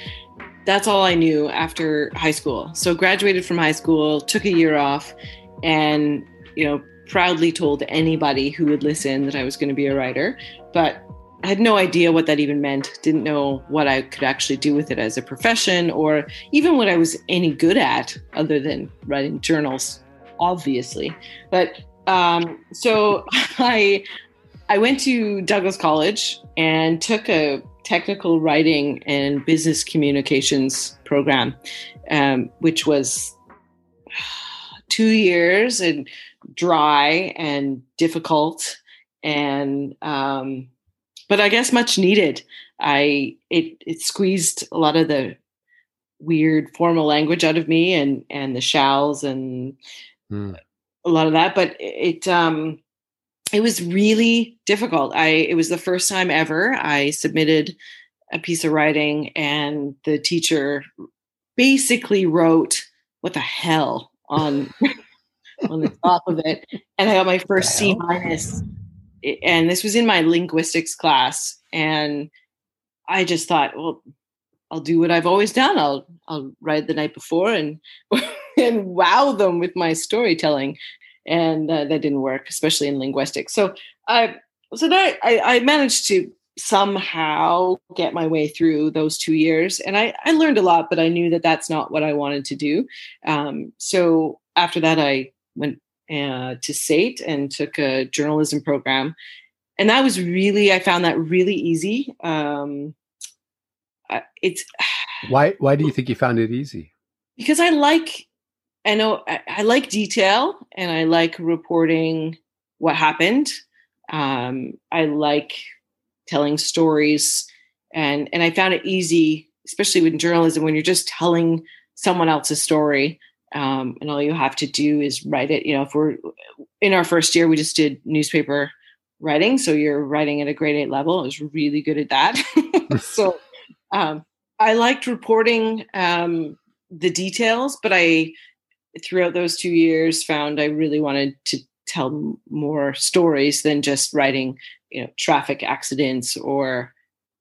That's all I knew after high school. So graduated from high school, took a year off and, you know, proudly told anybody who would listen that I was going to be a writer, but I had no idea what that even meant. Didn't know what I could actually do with it as a profession or even what I was any good at other than writing journals obviously. But um, so <laughs> I I went to Douglas College and took a technical writing and business communications program, um, which was <sighs> two years and dry and difficult and um, but I guess much needed. I it it squeezed a lot of the weird formal language out of me and and the shalls and mm. a lot of that. But it um it was really difficult. I it was the first time ever I submitted a piece of writing and the teacher basically wrote what the hell on <laughs> on the top of it and I got my first C minus. And this was in my linguistics class and i just thought well i'll do what i've always done. I'll i'll write the night before and <laughs> and wow them with my storytelling. And uh, that didn't work especially in linguistics. So i so that I, I managed to somehow get my way through those two years. And I, I learned a lot but i knew that that's not what i wanted to do. Um, so after that i went uh, to SAIT and took a journalism program. And that was really, I found that really easy. Um, it's <sighs> why. Why do you think you found it easy? Because I like, I know, I, I like detail and I like reporting what happened. Um, I like telling stories, and and I found it easy, especially with journalism, when you're just telling someone else's story um, and all you have to do is write it. You know, if we're in our first year, we just did newspaper writing, so you're writing at a grade eight level. I was really good at that. <laughs> so um, I liked reporting um, the details, but I throughout those two years found I really wanted to tell more stories than just writing, you know, traffic accidents or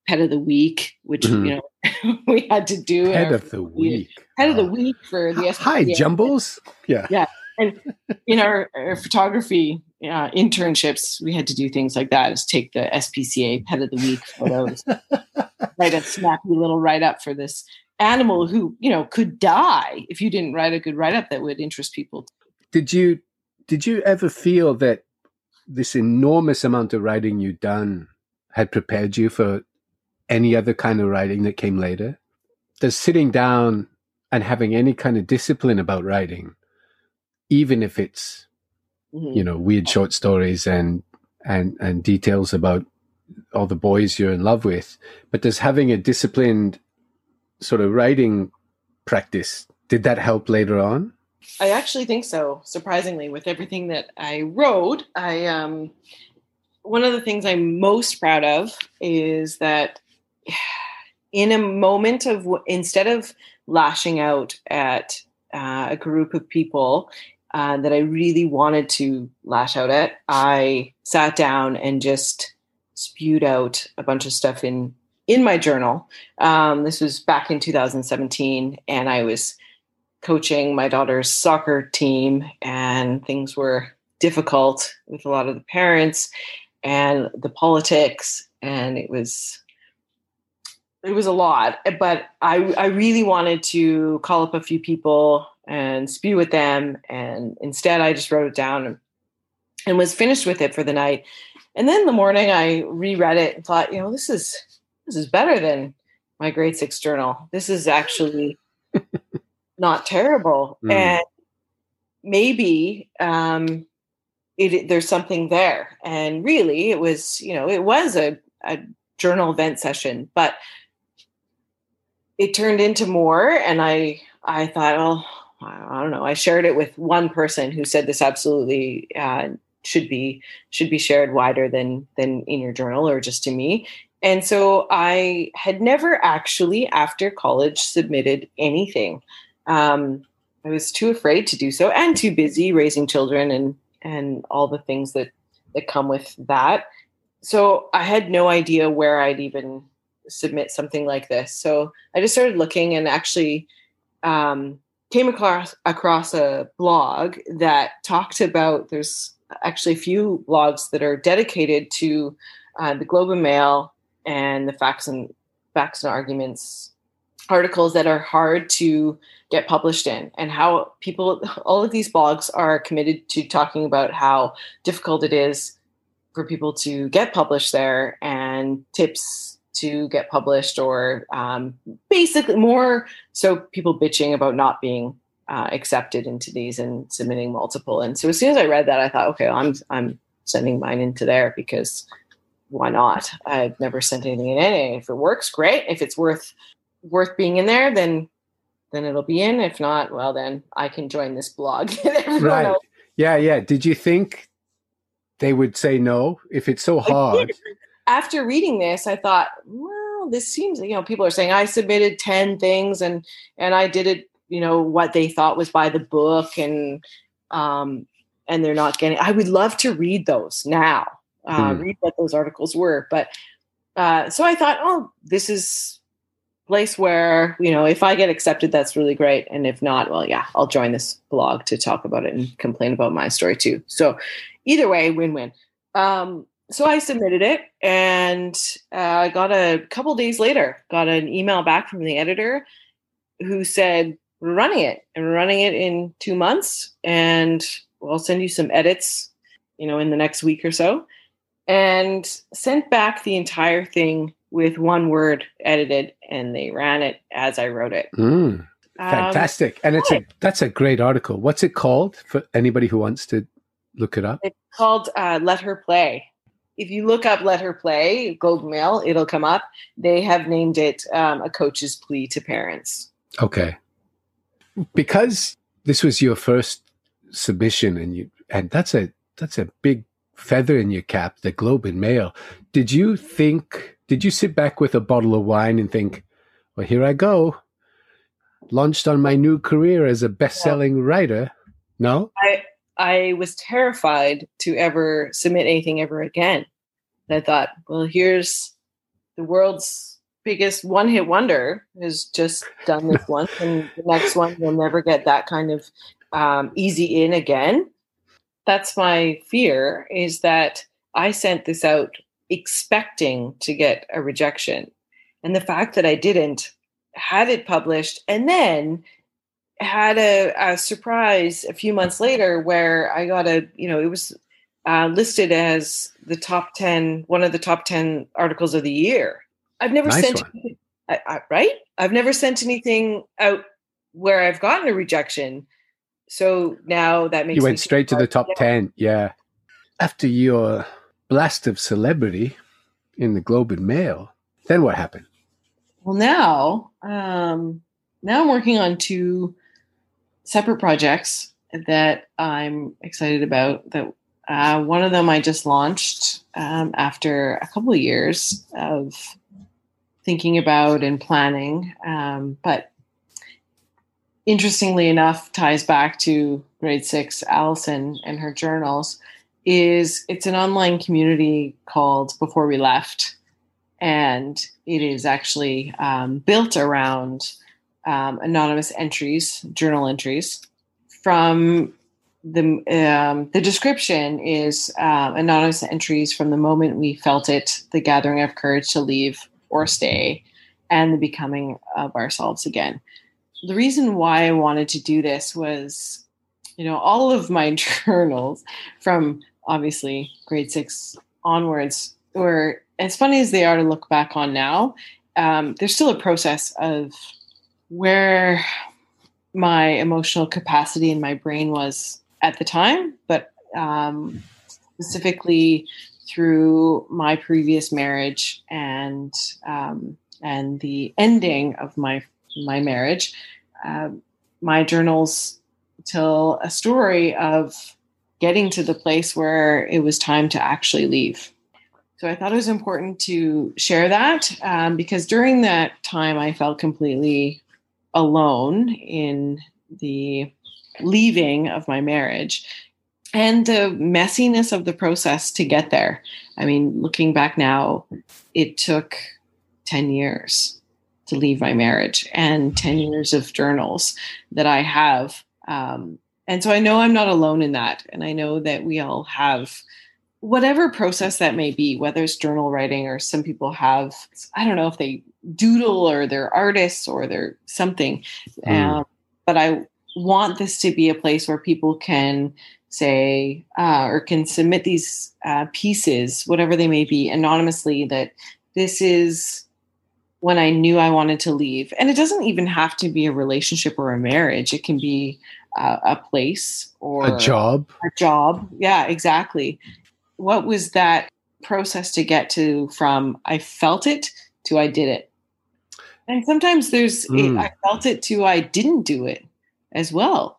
pet of the week, which mm-hmm. you know <laughs> we had to do. Pet of the <laughs> week. Pet of the week for the Hi, Jumbles. Yeah. Yeah. And in our, our photography uh, internships, we had to do things like that: is take the SPCA Pet of the Week photos, <laughs> write a snappy little write up for this animal who you know could die if you didn't write a good write up that would interest people. Did you did you ever feel that this enormous amount of writing you'd done had prepared you for any other kind of writing that came later? Does sitting down and having any kind of discipline about writing, even if it's, mm-hmm. you know, weird short stories and, and, and details about all the boys you're in love with, but does having a disciplined sort of writing practice, did that help later on? I actually think so. Surprisingly, with everything that I wrote, I um, one of the things I'm most proud of is that in a moment of instead of lashing out at uh, a group of people uh, that I really wanted to lash out at, I sat down and just spewed out a bunch of stuff in in my journal. Um, this was back in 2017, and I was coaching my daughter's soccer team, and things were difficult with a lot of the parents and the politics, and it was it was a lot, but I I really wanted to call up a few people and spew with them, and instead I just wrote it down and, and was finished with it for the night. And then in the morning I reread it and thought, you know, this is this is better than my grade six journal. This is actually <laughs> not terrible, mm. and maybe um, it, there's something there. And really, it was you know it was a, a journal event session, but it turned into more and i i thought well i don't know. I shared it with one person who said this absolutely uh, should be should be shared wider than than in your journal or just to me. And so i had never actually after college submitted anything. Um, i was too afraid to do so and too busy raising children and and all the things that that come with that. So i had no idea where i'd even submit something like this. So I just started looking and actually um, came across across a blog that talked about. There's actually a few blogs that are dedicated to uh, the Globe and Mail and the facts and facts and arguments articles that are hard to get published in and how people all of these blogs are committed to talking about how difficult it is for people to get published there and tips to get published or um, basically more so people bitching about not being uh, accepted into these and submitting multiple. And so as soon as I read that, I thought, okay, I'm I'm sending mine into there because why not? I've never sent anything in any. If it works, great. If it's worth worth being in there, then then it'll be in. If not, well, then I can join this blog. <laughs> right. Else. Yeah, yeah. Did you think they would say no if it's so hard? After reading this, I thought, well, this seems you know people are saying I submitted ten things and and I did it you know what they thought was by the book and um and they're not getting. I would love to read those now. Uh, mm. Read what those articles were, but uh, so I thought, oh, this is place where you know if i get accepted that's really great and if not well yeah i'll join this blog to talk about it and complain about my story too so either way win-win um, so i submitted it and uh, i got a couple days later got an email back from the editor who said we're running it and we're running it in two months and we'll send you some edits you know in the next week or so and sent back the entire thing with one word edited and they ran it as I wrote it. Mm, fantastic. Um, and it's a that's a great article. What's it called for anybody who wants to look it up? It's called uh, Let Her Play. If you look up Let Her Play, Globe Mail, it'll come up. They have named it um, A Coach's Plea to Parents. Okay. Because this was your first submission and you and that's a that's a big feather in your cap, the Globe and Mail. Did you think did you sit back with a bottle of wine and think, well, here I go, launched on my new career as a best-selling writer? No, I I was terrified to ever submit anything ever again. And I thought, well, here's the world's biggest one-hit wonder has just done this <laughs> once, and the next one you'll never get that kind of um, easy in again. That's my fear. Is that I sent this out expecting to get a rejection. And the fact that I didn't had it published and then had a, a surprise a few months later where I got a, you know, it was uh, listed as the top 10, one of the top 10 articles of the year. I've never nice sent, I, I, right? I've never sent anything out where I've gotten a rejection. So now that makes you went straight to the top 10. Yeah. After your blast of celebrity in the Globe and Mail. Then what happened? Well, now, um, now I'm working on two separate projects that I'm excited about. That uh, one of them I just launched um, after a couple of years of thinking about and planning, um, but interestingly enough, ties back to grade six Allison and her journals is it's an online community called Before We Left, and it is actually um, built around um, anonymous entries, journal entries. From the um, the description is uh, anonymous entries from the moment we felt it, the gathering of courage to leave or stay, and the becoming of ourselves again. The reason why I wanted to do this was you know all of my <laughs> journals from obviously grade six onwards were as funny as they are to look back on now um, there's still a process of where my emotional capacity in my brain was at the time but um, specifically through my previous marriage and um, and the ending of my my marriage uh, my journals tell a story of getting to the place where it was time to actually leave. So I thought it was important to share that um, because during that time I felt completely alone in the leaving of my marriage and the messiness of the process to get there. I mean, looking back now, it took 10 years to leave my marriage and 10 years of journals that I have um, and so I know I'm not alone in that. And I know that we all have whatever process that may be, whether it's journal writing or some people have, I don't know if they doodle or they're artists or they're something. Mm. Um, but I want this to be a place where people can say uh, or can submit these uh, pieces, whatever they may be, anonymously, that this is when I knew I wanted to leave. And it doesn't even have to be a relationship or a marriage. It can be uh, a place or A job. A job. Yeah, exactly. What was that process to get to from I felt it to I did it? And sometimes there's Mm. I felt it too, I didn't do it as well.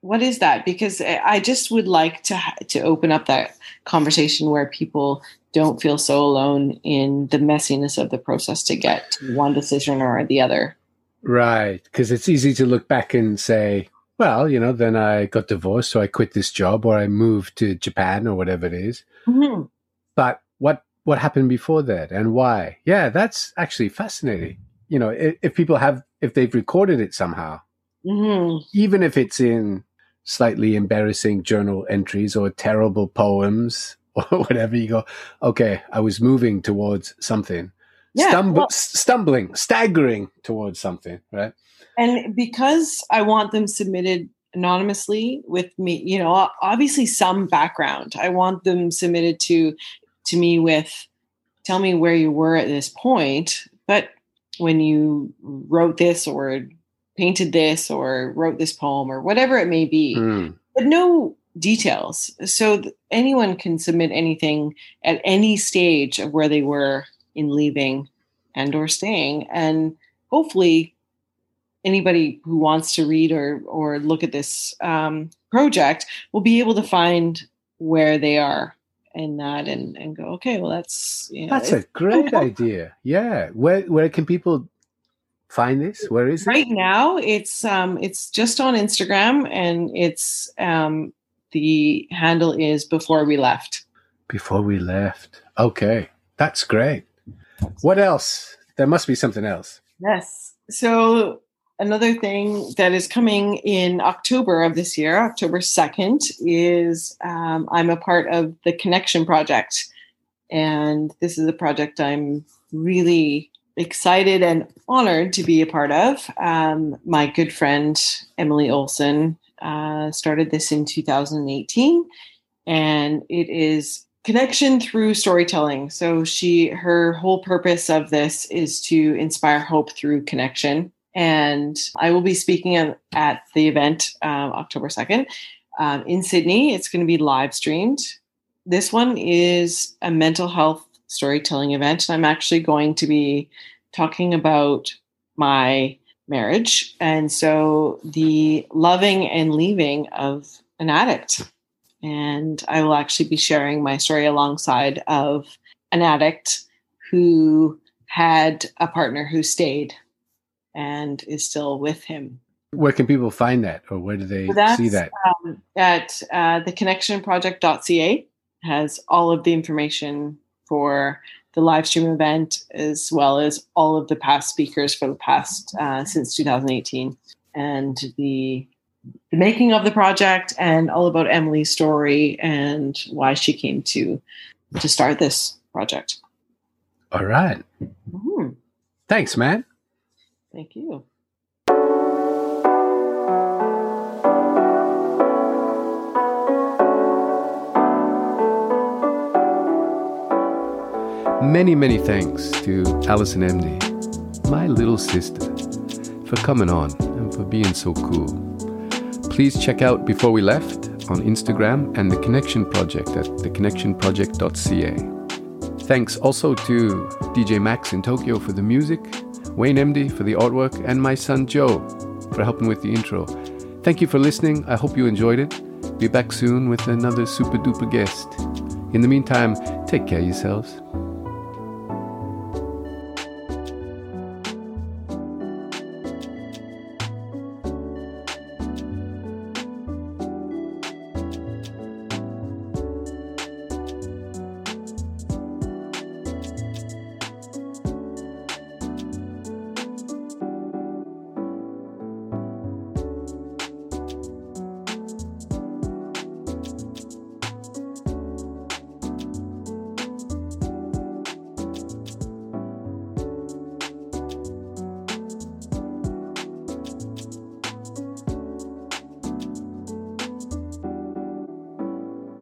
What is that? Because I I just would like to to open up that conversation where people don't feel so alone in the messiness of the process to get to one decision or the other. Right. Because it's easy to look back and say, well, you know, then I got divorced, so I quit this job or I moved to Japan or whatever it is. Mhm. But what what happened before that and why? Yeah, that's actually fascinating. You know, if, if people have if they've recorded it somehow, Mhm. even if it's in slightly embarrassing journal entries or terrible poems <laughs> or whatever, you go, okay, I was moving towards something. Yeah, Stumb- well- stumbling, staggering towards something, right? and because I want them submitted anonymously with me, you know, obviously some background. I want them submitted to to me with tell me where you were at this point, but when you wrote this or painted this or wrote this poem or whatever it may be, Mm. but no details. So th- anyone can submit anything at any stage of where they were in leaving and or staying and hopefully anybody who wants to read or or look at this um, project will be able to find where they are in that and and go okay well that's you know, That's a great idea. Yeah. Where where can people find this? Where is it? right now it's um it's just on instagram and it's um the handle is before we left Before we left. Okay. That's great. What else? There must be something else. Yes. So another thing that is coming in October of this year, October 2nd, is um, I'm a part of the Connection Project. And this is a project I'm really excited and honored to be a part of. Um, my good friend, Emily Olson, uh, started this in 2018. And it is connection through storytelling. So she her whole purpose of this is to inspire hope through connection. And I will be speaking at, the event um, October 2nd um, in Sydney. It's going to be live streamed. This one is a mental health storytelling event. And I'm actually going to be talking about my marriage. And so the loving and leaving of an addict and I will actually be sharing my story alongside of an addict who had a partner who stayed and is still with him. Where can people find that or where do they So see that? Um, at uh, theconnectionproject.ca has all of the information for the live stream event as well as all of the past speakers for the past uh, since 2018 and the the making of the project and all about Emily's story and why she came to to start this project. All right. Mhm. Thanks, man. Thank you. Many, many thanks to Alison MD, my little sister, for coming on and for being so cool. Please check out Before We Left on Instagram and The Connection Project at theconnectionproject.ca. Thanks also to DJ Max in Tokyo for the music, Wayne MD for the artwork, and my son Joe for helping with the intro. Thank you for listening. I hope you enjoyed it. Be back soon with another super duper guest. In the meantime, take care yourselves.